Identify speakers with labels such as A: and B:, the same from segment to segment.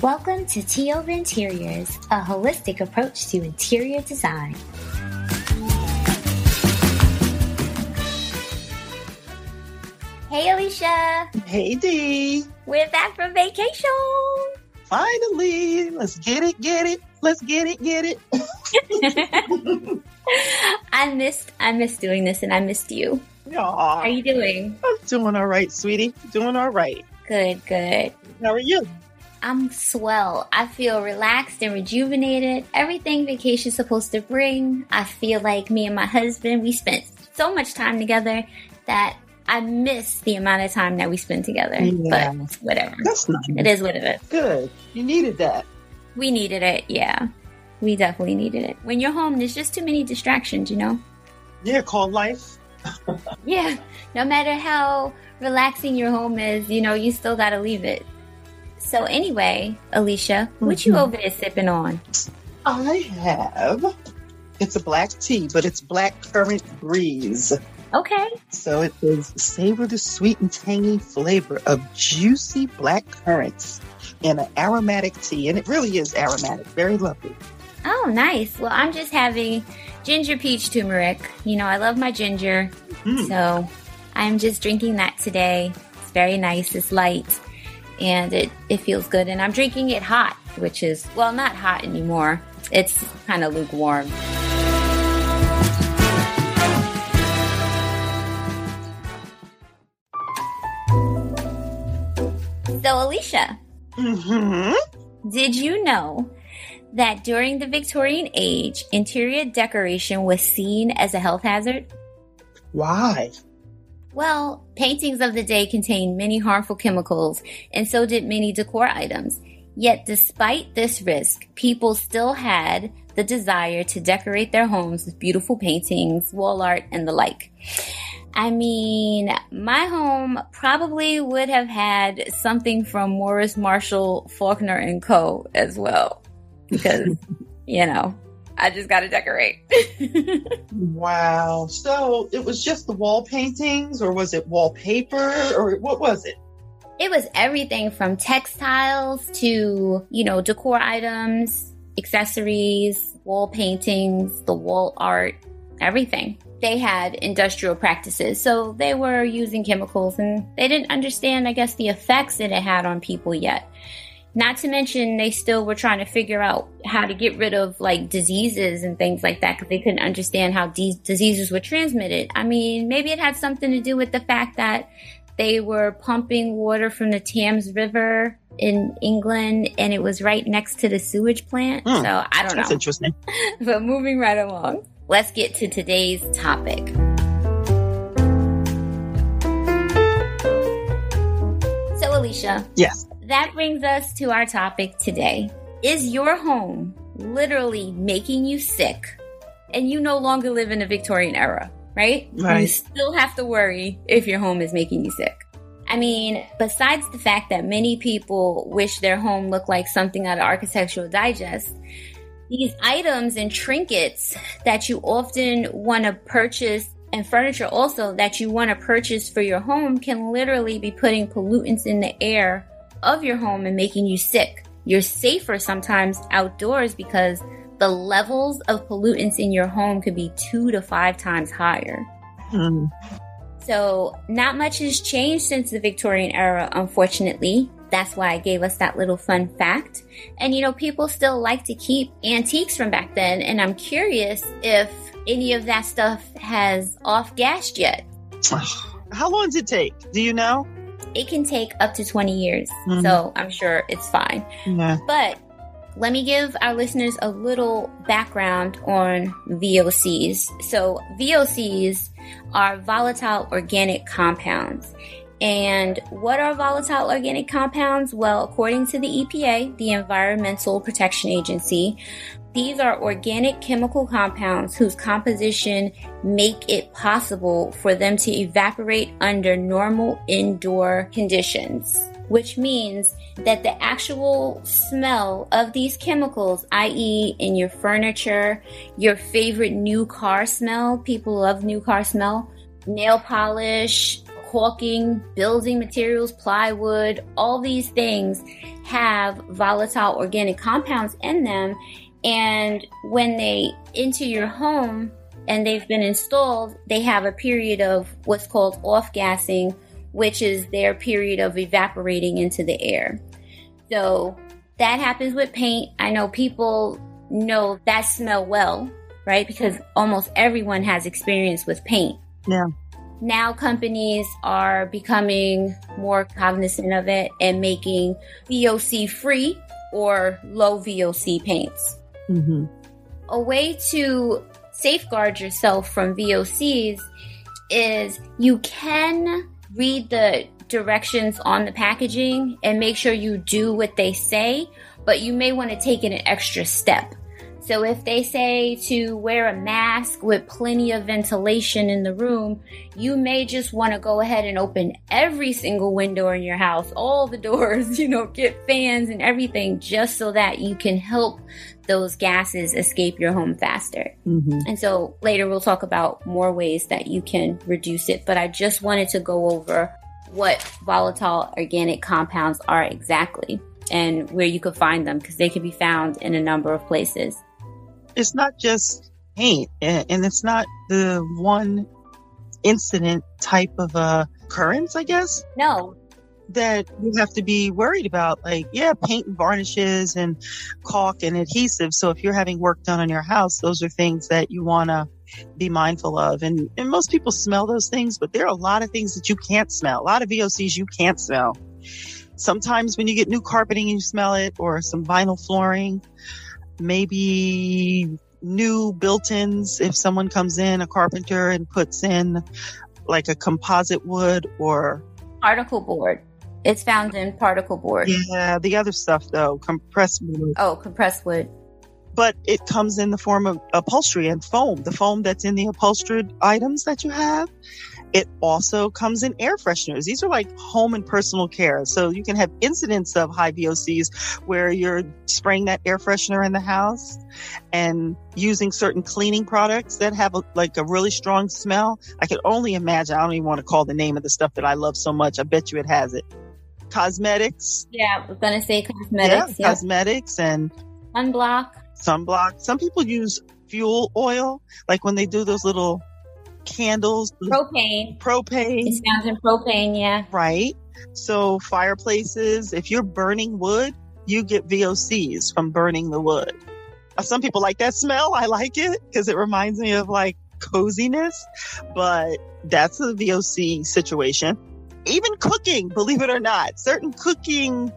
A: Welcome to Tea Over Interiors, a holistic approach to interior design. Hey, Alicia.
B: Hey, Dee.
A: We're back from vacation.
B: Finally, let's get it, get it. Let's get it, get it.
A: I missed, I missed doing this, and I missed you.
B: Aww.
A: How are you doing?
B: I'm doing all right, sweetie. Doing all right.
A: Good, good.
B: How are you?
A: I'm swell. I feel relaxed and rejuvenated. Everything vacation's supposed to bring. I feel like me and my husband, we spent so much time together that I miss the amount of time that we spend together.
B: Yeah.
A: But whatever.
B: That's nice.
A: It is what it is.
B: Good. You needed that.
A: We needed it, yeah. We definitely needed it. When you're home, there's just too many distractions, you know?
B: Yeah, called life.
A: Yeah. No matter how relaxing your home is, you know, you still gotta leave it. So anyway, Alicia, what you
B: Mhm.
A: over there sipping on?
B: I have. It's a black tea, but it's black currant breeze.
A: Okay.
B: So it is savor the sweet and tangy flavor of juicy black currants in an aromatic tea. And it really is aromatic. Very lovely.
A: Oh, nice. Well, I'm just having ginger peach turmeric. You know, I love my ginger.
B: Mm.
A: So I'm just drinking that today. It's very nice. It's light and it, it feels good. And I'm drinking it hot, which is, well, not hot anymore. It's kind of lukewarm. So, Alicia,
B: hmm
A: did you know that during the Victorian age, interior decoration was seen as a health hazard?
B: Why?
A: Well, paintings of the day contained many harmful chemicals, and so did many decor items. Yet, despite this risk, people still had the desire to decorate their homes with beautiful paintings, wall art, and the like. I mean, my home probably would have had something from Morris Marshall, Faulkner, and Co. as well. Because, you know, I just got to decorate.
B: Wow. So it was just the wall paintings, or was it wallpaper, or what was it?
A: It was everything from textiles to, you know, decor items, accessories, wall paintings, the wall art, everything. They had industrial practices, so they were using chemicals and they didn't understand, I guess, the effects that it had on people yet. Not to mention, they still were trying to figure out how to get rid of like diseases and things like that because they couldn't understand how these diseases were transmitted. I mean, maybe it had something to do with the fact that they were pumping water from the Thames River in England and it was right next to the sewage plant.
B: Hmm.
A: So I don't know.
B: That's interesting.
A: But moving right along, let's get to today's topic. So, Alicia,
B: Yes.
A: That brings us to our topic today. Is your home literally making you sick and you no longer live in the Victorian era, right? You
B: Right.
A: still have to worry if your home is making you sick. I mean, besides the fact that many people wish their home looked like something out of Architectural Digest, these items and trinkets that you often want to purchase and furniture also that you want to purchase for your home can literally be putting pollutants in the air of your home and making you sick. You're safer sometimes outdoors because the levels of pollutants in your home could be two to five times higher.
B: Hmm.
A: So, not much has changed since the Victorian era, unfortunately. That's why I gave us that little fun fact. And you know, people still like to keep antiques from back then, and I'm curious if any of that stuff has off gassed yet.
B: How long does it take? Do you know?
A: It can take up to 20 years,
B: Mhm.
A: so I'm sure it's fine.
B: Yeah.
A: But let me give our listeners a little background on VOCs. So, VOCs are volatile organic compounds. And what are volatile organic compounds? Well, according to the EPA, the Environmental Protection Agency, these are organic chemical compounds whose composition make it possible for them to evaporate under normal indoor conditions which means that the actual smell of these chemicals, i.e., in your furniture, your favorite new car smell, people love new car smell, nail polish, caulking, building materials, plywood, all these things have volatile organic compounds in them. And when they enter your home and they've been installed, they have a period of what's called off gassing, which is their period of evaporating into the air. So that happens with paint. I know people know that smell well, right? Because almost everyone has experience with paint.
B: Yeah.
A: Now companies are becoming more cognizant of it and making VOC free or low VOC paints.
B: Mm-hmm.
A: A way to safeguard yourself from VOCs is you can read the directions on the packaging and make sure you do what they say, but you may want to take it an extra step. So if they say to wear a mask with plenty of ventilation in the room, you may just want to go ahead and open every single window in your house, all the doors, you know, get fans and everything just so that you can help those gases escape your home faster.
B: Mm-hmm.
A: And so later we'll talk about more ways that you can reduce it, but I just wanted to go over what volatile organic compounds are exactly and where you could find them because they can be found in a number of places
B: it's not just paint and it's not the one incident type of uh, occurrence, I guess.
A: No.
B: That you have to be worried about. Like, yeah, paint and varnishes and caulk and adhesive. So if you're having work done on your house, those are things that you want to be mindful of. And, and most people smell those things, but there are a lot of things that you can't smell. A lot of VOCs you can't smell. Sometimes when you get new carpeting, you smell it or some vinyl flooring maybe new built-ins. If someone comes in a carpenter and puts in like a composite wood or
A: particle board. It's found in particle board.
B: Yeah the other stuff though compressed wood.
A: Oh compressed wood
B: but it comes in the form of upholstery and foam the foam that's in the upholstered items that you have it also comes in air fresheners. These are like home and personal care. So you can have incidents of high VOCs where you're spraying that air freshener in the house and using certain cleaning products that have a, like a really strong smell. I can only imagine. I don't even want to call the name of the stuff that I love so much. I bet you it has it. Cosmetics.
A: Yeah, I was going to say cosmetics.
B: Yeah, yeah. cosmetics and
A: sunblock.
B: Sunblock. Some people use fuel oil, like when they do those little candles.
A: Propane.
B: Propane.
A: It sounds in propane, yeah.
B: Right. So fireplaces, if you're burning wood, you get VOCs from burning the wood. Uh, some people like that smell. I like it because it reminds me of like coziness, but that's a VOC situation. Even cooking, believe it or not, certain cooking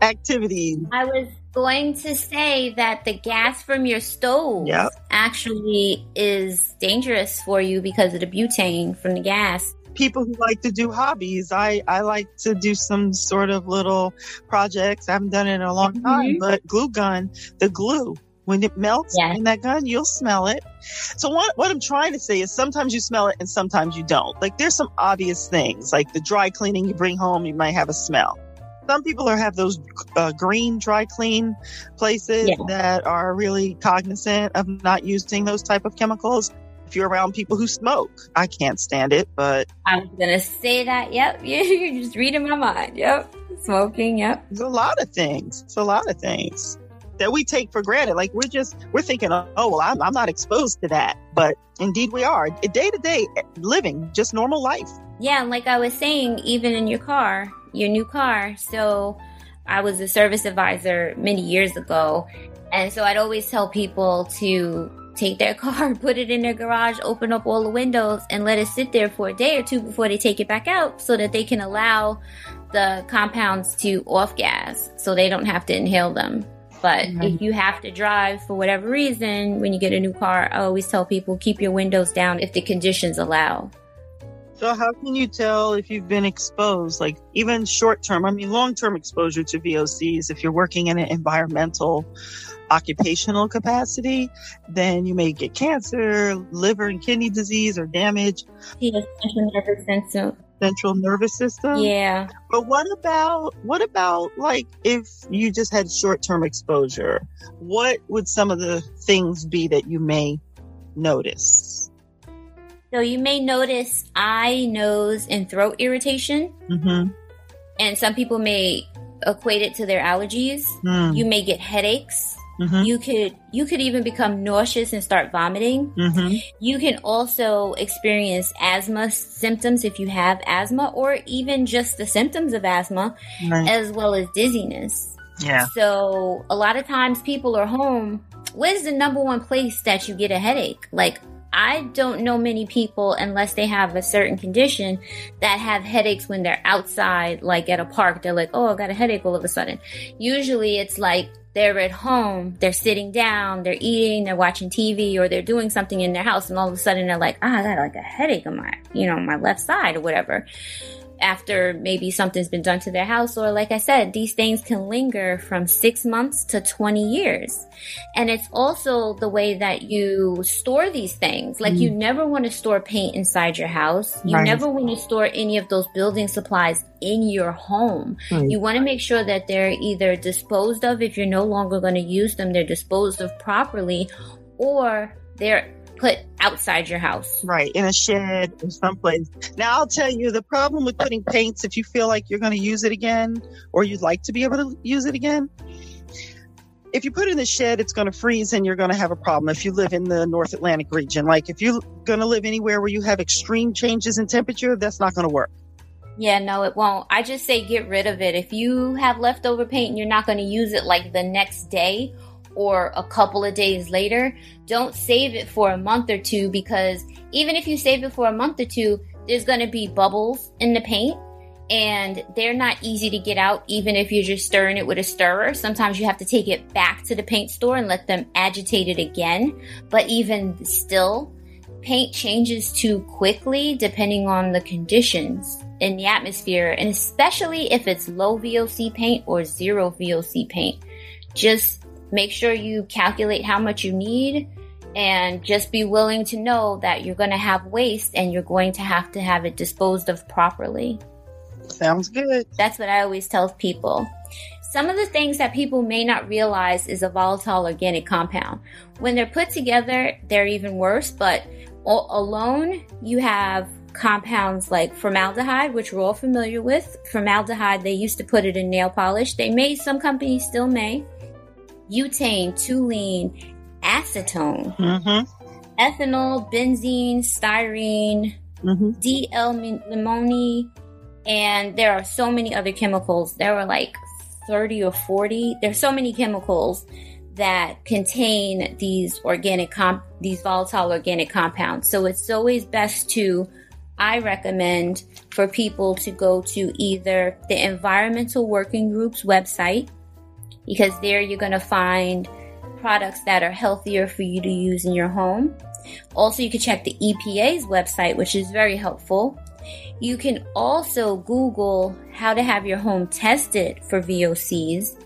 B: activities.
A: I was going to say that the gas from your stove
B: yep.
A: actually is dangerous for you because of the butane from the gas.
B: People who like to do hobbies, I, I like to do some sort of little projects. I haven't done it in a long mm-hmm. time, but glue gun, the glue, when it melts in that gun, you'll smell it. So what, what I'm trying to say is sometimes you smell it and sometimes you don't. Like there's some obvious things, like the dry cleaning you bring home, you might have a smell some people are have those uh, green dry clean places yeah. that are really cognizant of not using those type of chemicals. If you're around people who smoke i can't stand it but
A: i was gonna say that. Yep. You're just reading my mind. Yep. Smoking. Yep.
B: There's a lot of things. It's a lot of things that we take for granted. Like we're just we're thinking oh well i'm, I'm not exposed to that. But indeed we are. Day to day living just normal life.
A: Yeah like i was saying even in your car your new car. So I was a service advisor many years ago. And so I'd always tell people to take their car, put it in their garage, open up all the windows, and let it sit there for a day or two before they take it back out so that they can allow the compounds to off gas so they don't have to inhale them. But mm-hmm. if you have to drive for whatever reason when you get a new car, I always tell people keep your windows down if the conditions allow.
B: So how can you tell if you've been exposed, like even short term, I mean, long term exposure to VOCs, if you're working in an environmental occupational capacity, then you may get cancer, liver and kidney disease or damage.
A: Yeah, central nervous system.
B: Central nervous system?
A: Yeah.
B: But what about, what about like if you just had short term exposure? What would some of the things be that you may notice?
A: So you may notice eye, nose, and throat irritation. Mm-hmm. And some people may equate it to their allergies. Mm. You may get headaches. Mm-hmm. You could you could even become nauseous and start vomiting. Mm-hmm. You can also experience asthma symptoms if you have asthma, or even just the symptoms of asthma, right. as well as dizziness.
B: Yeah.
A: So a lot of times people are home. Where's the number one place that you get a headache? Like I don't know many people unless they have a certain condition that have headaches when they're outside, like at a park. They're like, oh, I got a headache all of a sudden. Usually it's like they're at home, they're sitting down, they're eating, they're watching TV, or they're doing something in their house, and all of a sudden they're like, ah, I got like a headache on my, you know, my left side or whatever after maybe something's been done to their house. Or, like I said, these things can linger from six months to 20 years. And it's also the way that you store these things. Like, mm. you never want to store paint inside your house, you right. never want to store any of those building supplies in your home. Right. You want to make sure that they're either disposed of if you're no longer going to use them, they're disposed of properly, or they're put outside your house.
B: Right, in a shed or someplace. Now, I'll tell you the problem with putting paints, if you feel like you're going to use it again or you'd like to be able to use it again, if you put it in the shed, it's going to freeze and you're going to have a problem if you live in the North Atlantic region. Like if you're going to live anywhere where you have extreme changes in temperature, that's not going to work.
A: Yeah, no, it won't. I just say get rid of it. If you have leftover paint and you're not going to use it like the next day or a couple of days later. Don't save it for a month or two because even if you save it for a month or two, there's going to be bubbles in the paint and they're not easy to get out even if you're just stirring it with a stirrer. Sometimes you have to take it back to the paint store and let them agitate it again. But even still, paint changes too quickly depending on the conditions in the atmosphere and especially if it's low VOC paint or zero VOC paint. Just Make sure you calculate how much you need and just be willing to know that you're going to have waste and you're going to have to have it disposed of properly.
B: Sounds good.
A: That's what I always tell people. Some of the things that people may not realize is a volatile organic compound. When they're put together, they're even worse, but alone, you have compounds like formaldehyde, which we're all familiar with. Formaldehyde, they used to put it in nail polish. They may, some companies still may butane, toluene, acetone, mm-hmm. ethanol, benzene, styrene, mm-hmm. D-L-limonene, and there are so many other chemicals. There are like 30 or 40. There's so many chemicals that contain these organic comp these volatile organic compounds. So it's always best to I recommend for people to go to either the Environmental Working Group's website because there you're going to find products that are healthier for you to use in your home. Also, you can check the EPA's website, which is very helpful. You can also Google how to have your home tested for VOCs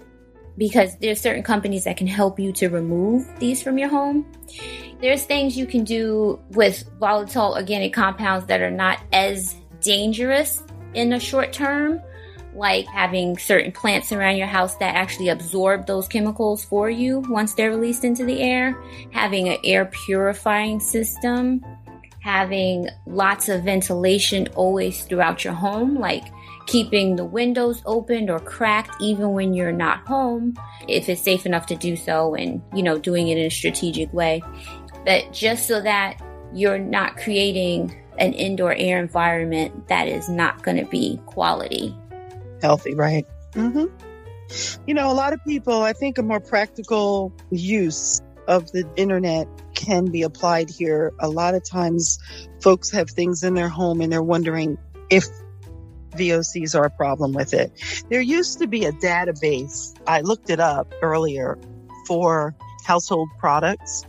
A: because there's certain companies that can help you to remove these from your home. There's things you can do with volatile organic compounds that are not as dangerous in the short term, like having certain plants around your house that actually absorb those chemicals for you once they're released into the air, having an air purifying system, having lots of ventilation always throughout your home, like keeping the windows opened or cracked even when you're not home, if it's safe enough to do so, and you know, doing it in a strategic way. But just so that you're not creating an indoor air environment that is not going to be quality
B: healthy, right? Mm-hmm. You know, a lot of people, I think a more practical use of the internet can be applied here. A lot of times folks have things in their home and they're wondering if VOCs are a problem with it. There used to be a database, I looked it up earlier, for household products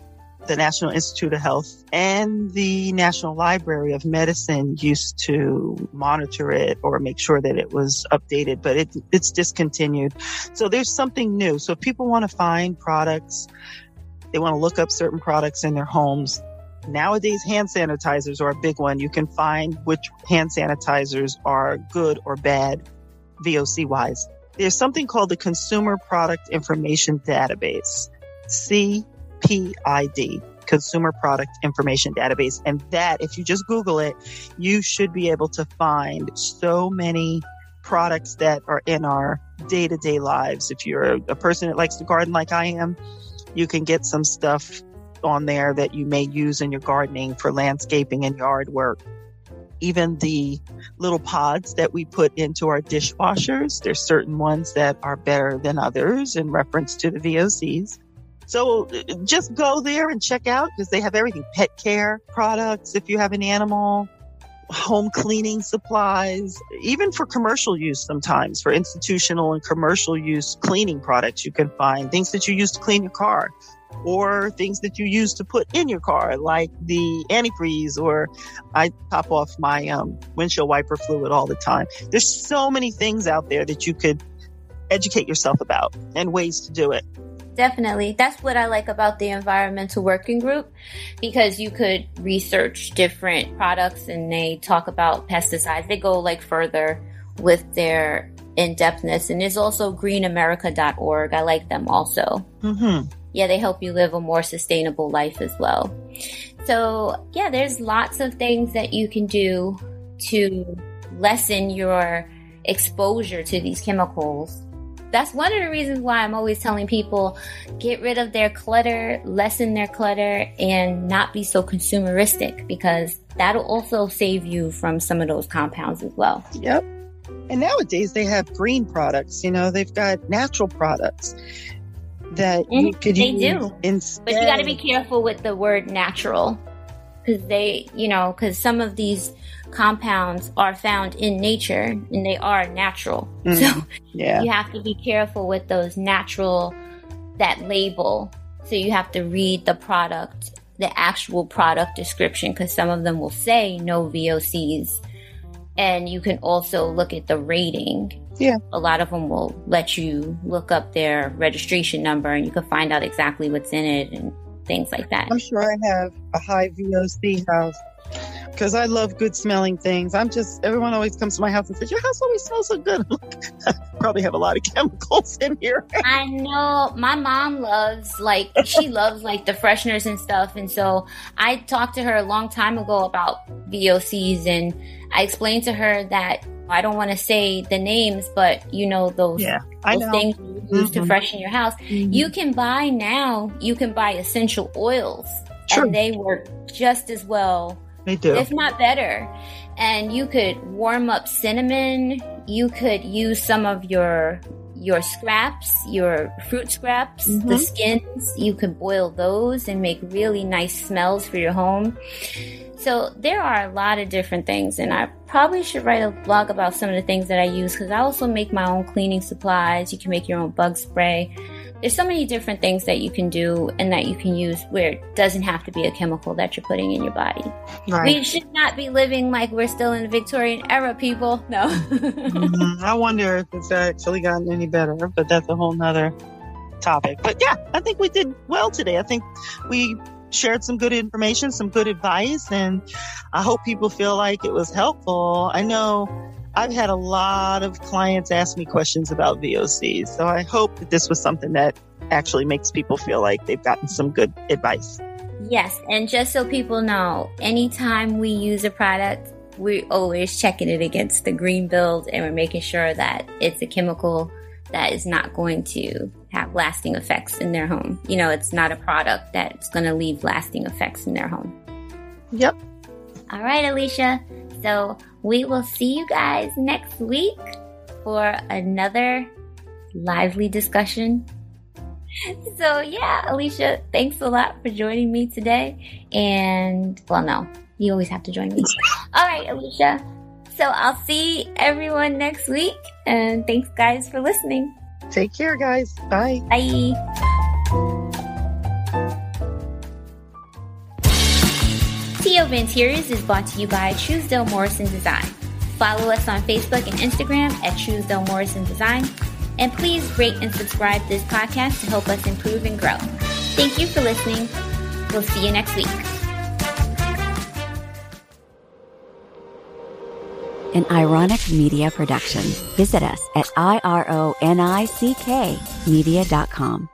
B: the National Institute of Health and the National Library of Medicine used to monitor it or make sure that it was updated, but it, it's discontinued. So there's something new. So if people want to find products, they want to look up certain products in their homes. Nowadays, hand sanitizers are a big one. You can find which hand sanitizers are good or bad VOC wise. There's something called the Consumer Product Information Database. C PID, consumer product information database. And that, if you just Google it, you should be able to find so many products that are in our day to day lives. If you're a person that likes to garden like I am, you can get some stuff on there that you may use in your gardening for landscaping and yard work. Even the little pods that we put into our dishwashers, there's certain ones that are better than others in reference to the VOCs. So just go there and check out because they have everything pet care products if you have an animal, home cleaning supplies, even for commercial use sometimes, for institutional and commercial use cleaning products, you can find things that you use to clean your car or things that you use to put in your car, like the antifreeze, or I top off my um, windshield wiper fluid all the time. There's so many things out there that you could educate yourself about and ways to do it.
A: Definitely. That's what I like about the environmental working group because you could research different products and they talk about pesticides. They go like further with their in depthness. And there's also greenamerica.org. I like them also. Mm-hmm. Yeah, they help you live a more sustainable life as well. So, yeah, there's lots of things that you can do to lessen your exposure to these chemicals that's one of the reasons why I'm always telling people get rid of their clutter, lessen their clutter, and not be so consumeristic because that'll also save you from some of those compounds as well.
B: Yep. And nowadays they have green products, you know, they've got natural products that mm-hmm. you could
A: they
B: use
A: do.
B: instead.
A: But you got to be careful with the word natural because they, you know, because some of these compounds are found in nature and they are natural. Mm, so yeah. you have to be careful with those natural, that label. So you have to read the product, the actual product description, because some of them will say no VOCs. And you can also look at the rating.
B: Yeah.
A: A lot of them will let you look up their registration number and you can find out exactly what's in it and things like that.
B: I'm sure I have a high VOC house because I love good smelling things. I'm just, everyone always comes to my house and says, Your house always smells so good. Probably have a lot of chemicals in here.
A: I know. My mom loves, like, she loves, like, the fresheners and stuff. And so I talked to her a long time ago about VOCs and I explained to her that I don't want to say the names, but you know, those,
B: yeah,
A: those things you use mm-hmm. to freshen your house. Mm-hmm. You can buy now, you can buy essential oils and they work just as well
B: they do.
A: If not better. And you could warm up cinnamon. You could use some of your your scraps, your fruit scraps, mm-hmm. the skins. You could boil those and make really nice smells for your home. So there are a lot of different things, and I probably should write a blog about some of the things that I use because I also make my own cleaning supplies. You can make your own bug spray there's so many different things that you can do and that you can use where it doesn't have to be a chemical that you're putting in your body. Right. We should not be living like we're still in the Victorian era, people. No.
B: mm-hmm. I wonder if it's actually gotten any better, but that's a whole nother topic. But yeah, I think we did well today. I think we shared some good information, some good advice, and I hope people feel like it was helpful. I know I've had a lot of clients ask me questions about VOCs. So I hope that this was something that actually makes people feel like they've gotten some good advice.
A: Yes. And just so people know, anytime we use a product, we're always checking it against the green build and we're making sure that it's a chemical that is not going to have lasting effects in their home. You know, it's not a product that's going to leave lasting effects in their home.
B: Yep.
A: All right, Alicia. So we will see you guys next week for another lively discussion. So, yeah, Alicia, thanks a lot for joining me today. And, well, no, you always have to join me. All right, Alicia. So, I'll see everyone next week. And thanks, guys, for listening.
B: Take care, guys. Bye.
A: Bye. Of Interiors is brought to you by Truesdale Morrison Design. Follow us on Facebook and Instagram at Truesdale Morrison Design. And please rate and subscribe this podcast to help us improve and grow. Thank you for listening. We'll see you next week.
C: An ironic media production. Visit us at ironick media.com.